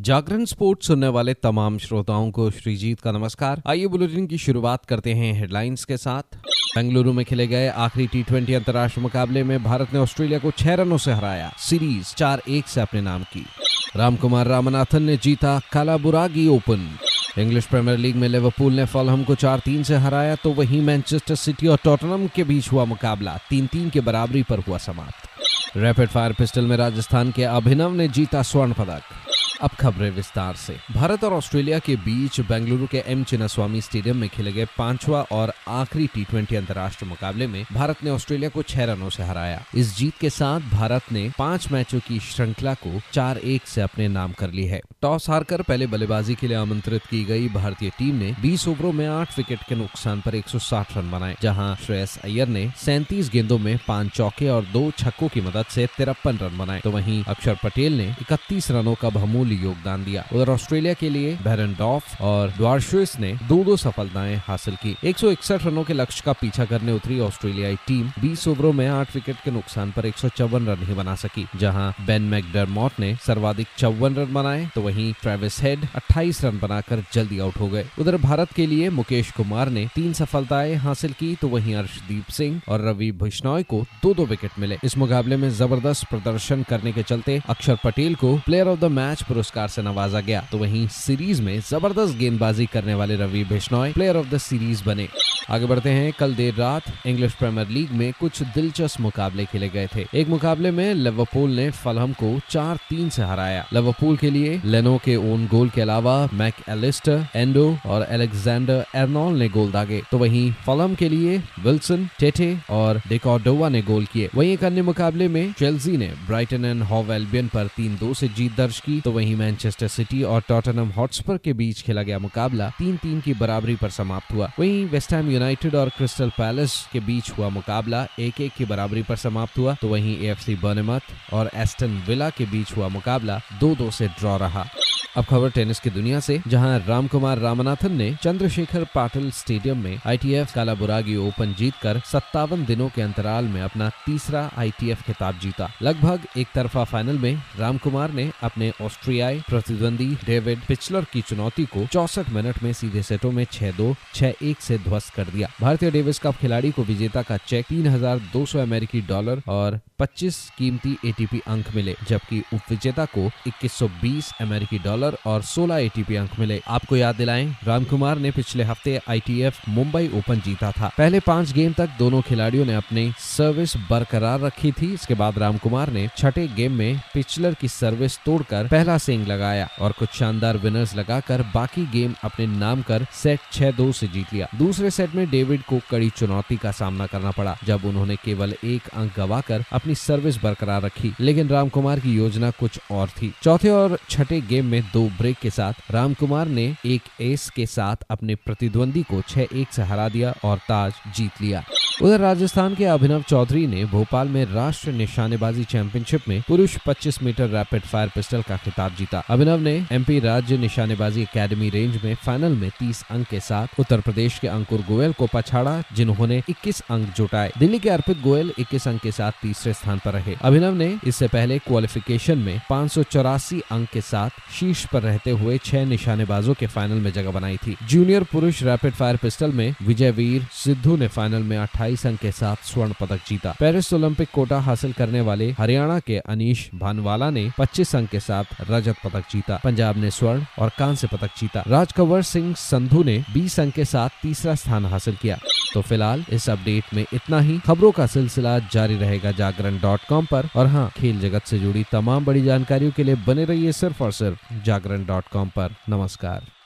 जागरण sports सुनने वाले तमाम श्रोताओं को श्रीजीत का नमस्कार। आइए बुलेटिन की शुरुआत करते हैं हेडलाइंस के साथ। बेंगलुरु में खेले गए आखिरी टी ट्वेंटी अंतर्राष्ट्रीय मुकाबले में भारत ने ऑस्ट्रेलिया को छह रनों से हराया। सीरीज़ चार एक से अपने नाम की। रामकुमार रामनाथन ने जीता Kalaburagi open. English Premier League में लिवरपूल ने फॉलहम को चार तीन से हराया तो वहीं मैनचेस्टर सिटी और टॉटनम के बीच हुआ मुकाबला। तीन तीन के बराबरी पर हुआ समाप्त। रैपिड फायर पिस्टल में राजस्थान के अभिनव ने जीता स्वर्ण पदक। अब खबरें विस्तार से। भारत और ऑस्ट्रेलिया के बीच बेंगलुरु के एम चिन्नास्वामी स्टेडियम में खेले गए पांचवा और आखिरी टी ट्वेंटी अंतर्राष्ट्रीय मुकाबले में भारत ने ऑस्ट्रेलिया को छह रनों से हराया। इस जीत के साथ भारत ने पाँच मैचों की श्रृंखला को चार एक से अपने नाम कर ली है। टॉस हारकर पहले बल्लेबाजी के लिए आमंत्रित की गई भारतीय टीम ने 20 ओवरों में आठ विकेट के नुकसान पर 160 रन बनाए, जहाँ श्रेयस अय्यर ने सैंतीस गेंदों में पाँच चौके और दो छक्कों की मदद से तिरपन रन बनाए। तो वहीं अक्षर पटेल ने इकतीस रनों का बहुमूल्य बहुमूल्य योगदान दिया। उधर ऑस्ट्रेलिया के लिए बैरन डॉफ और द्वारशुइस ने दो दो सफलताएँ हासिल की। एक सौ इकसठ रनों के लक्ष्य का पीछा करने उतरी ऑस्ट्रेलियाई टीम। 20 ओवरों में आठ विकेट के नुकसान पर एक सौ चौवन रन ही बना सकी, जहाँ बेन मैकडरमॉट ने सर्वाधिक चौवन रन बनाए। तो वहीं ट्रेविस हेड 28 रन बनाकर जल्दी आउट हो गए। उधर भारत के लिए मुकेश कुमार ने तीन सफलताएँ हासिल की। तो वहीं अर्शदीप सिंह और रवि बिश्नोई को दो दो विकेट मिले। इस मुकाबले में ज़बरदस्त प्रदर्शन करने के चलते अक्षर पटेल को प्लेयर ऑफ़ द मैच पुरस्कार से नवाजा गया। तो वहीं सीरीज़ में ज़बरदस्त गेंदबाजी करने वाले Ravi Bishnoi player of the series बने। आगे बढ़ते हैं, कल देर रात इंग्लिश प्रीमियर लीग में कुछ दिलचस्प मुकाबले खेले गए थे। एक मुकाबले में लिवरपूल ने फलहम को चार तीन से हराया। लिवरपूल के लिए लेनो के ओन गोल के अलावा मैक एलिस्टर एंडो और एलेक्जेंडर एर्नोल ने गोल दागे। तो वहीं फलहम के लिए विल्सन, टेटे और डेकोडोवा ने गोल किए। वहीं एक अन्य मुकाबले में चेल्सी ने ब्राइटन एंड हॉव एल्बियन पर तीन दो से जीत दर्ज की। तो वहीं मैनचेस्टर सिटी और टॉटनम हॉटस्पर के बीच खेला गया मुकाबला तीन तीन की बराबरी पर समाप्त हुआ। वहीं वेस्टहैम यूनाइटेड और क्रिस्टल पैलेस के बीच हुआ मुकाबला एक एक की बराबरी पर समाप्त हुआ। तो वहीं सी बर्नेमथ और एस्टन विला के बीच हुआ मुकाबला दो दो से ड्रॉ रहा। अब खबर टेनिस की दुनिया से, जहाँ रामकुमार रामनाथन ने चंद्रशेखर पाटिल स्टेडियम में आईटीएफ कालाबुरागी ओपन जीतकर सत्तावन दिनों के अंतराल में अपना तीसरा आईटीएफ खिताब जीता। लगभग एक तरफा फाइनल में रामकुमार ने अपने ऑस्ट्रियाई प्रतिद्वंदी डेविड पिचलर की चुनौती को चौसठ मिनट में सीधे सेटों में छह दो, छह एक से ध्वस्त कर दिया। भारतीय डेविस कप खिलाड़ी को विजेता का चेक तीन हज़ार दो सौ अमेरिकी डॉलर और 25 कीमती एटीपी अंक मिले, जबकि उप विजेता को 2120 अमेरिकी डॉलर और 16 एटीपी अंक मिले। आपको याद दिलाएँ, रामकुमार ने पिछले हफ़्ते आईटीएफ मुंबई ओपन जीता था। पहले पाँच गेम तक दोनों खिलाड़ियों ने अपनी सर्विस बरकरार रखी थी। इसके बाद रामकुमार ने छठे गेम में पिचलर की सर्विस तोड़कर पहला सिंग लगाया और कुछ शानदार विनर्स लगाकर बाकी गेम अपने नाम कर सेट छह दो से जीत लिया। दूसरे सेट में डेविड को कड़ी चुनौती का सामना करना पड़ा, जब उन्होंने केवल एक अंक गवाकर अपनी अपनी सर्विस बरकरार रखी। लेकिन रामकुमार की योजना कुछ और थी। चौथे और छठे गेम में दो ब्रेक के साथ रामकुमार ने एक एस के साथ अपने प्रतिद्वंदी को छह एक से हरा दिया और ताज जीत लिया। उधर राजस्थान के अभिनव चौधरी ने भोपाल में राष्ट्रीय निशानेबाजी चैंपियनशिप में पुरुष 25 मीटर रैपिड फायर पिस्टल का खिताब जीता। अभिनव ने एमपी राज्य निशानेबाजी एकेडमी रेंज में फाइनल में 30 अंक के साथ उत्तर प्रदेश के अंकुर गोयल को पछाड़ा, जिन्होंने 21 अंक जुटाए। दिल्ली के अर्पित गोयल 21 अंक के साथ तीसरे स्थान पर रहे। अभिनव ने इससे पहले क्वालिफिकेशन में पाँच सौ चौरासी अंक के साथ शीर्ष पर रहते हुए छह निशानेबाजों के फाइनल में जगह बनाई थी। जूनियर पुरुष रैपिड फायर पिस्टल में विजय वीर सिद्धू ने फाइनल में अट्ठाईस अंक के साथ स्वर्ण पदक जीता। पेरिस ओलंपिक कोटा हासिल करने वाले हरियाणा के अनिश भानवाला ने 25 अंक के साथ रजत पदक जीता। पंजाब ने स्वर्ण और कांस्य पदक जीता। राजकंवर सिंह संधू ने 20 अंक के साथ तीसरा स्थान हासिल किया। तो फ़िलहाल इस अपडेट में इतना ही। खबरों का सिलसिला जारी रहेगा जागरण डॉट कॉम और हाँ खेल जगत से जुड़ी तमाम बड़ी जानकारियों के लिए बने रहिए सिर्फ़ और सिर्फ़ जागरण डॉट कॉम पर। नमस्कार।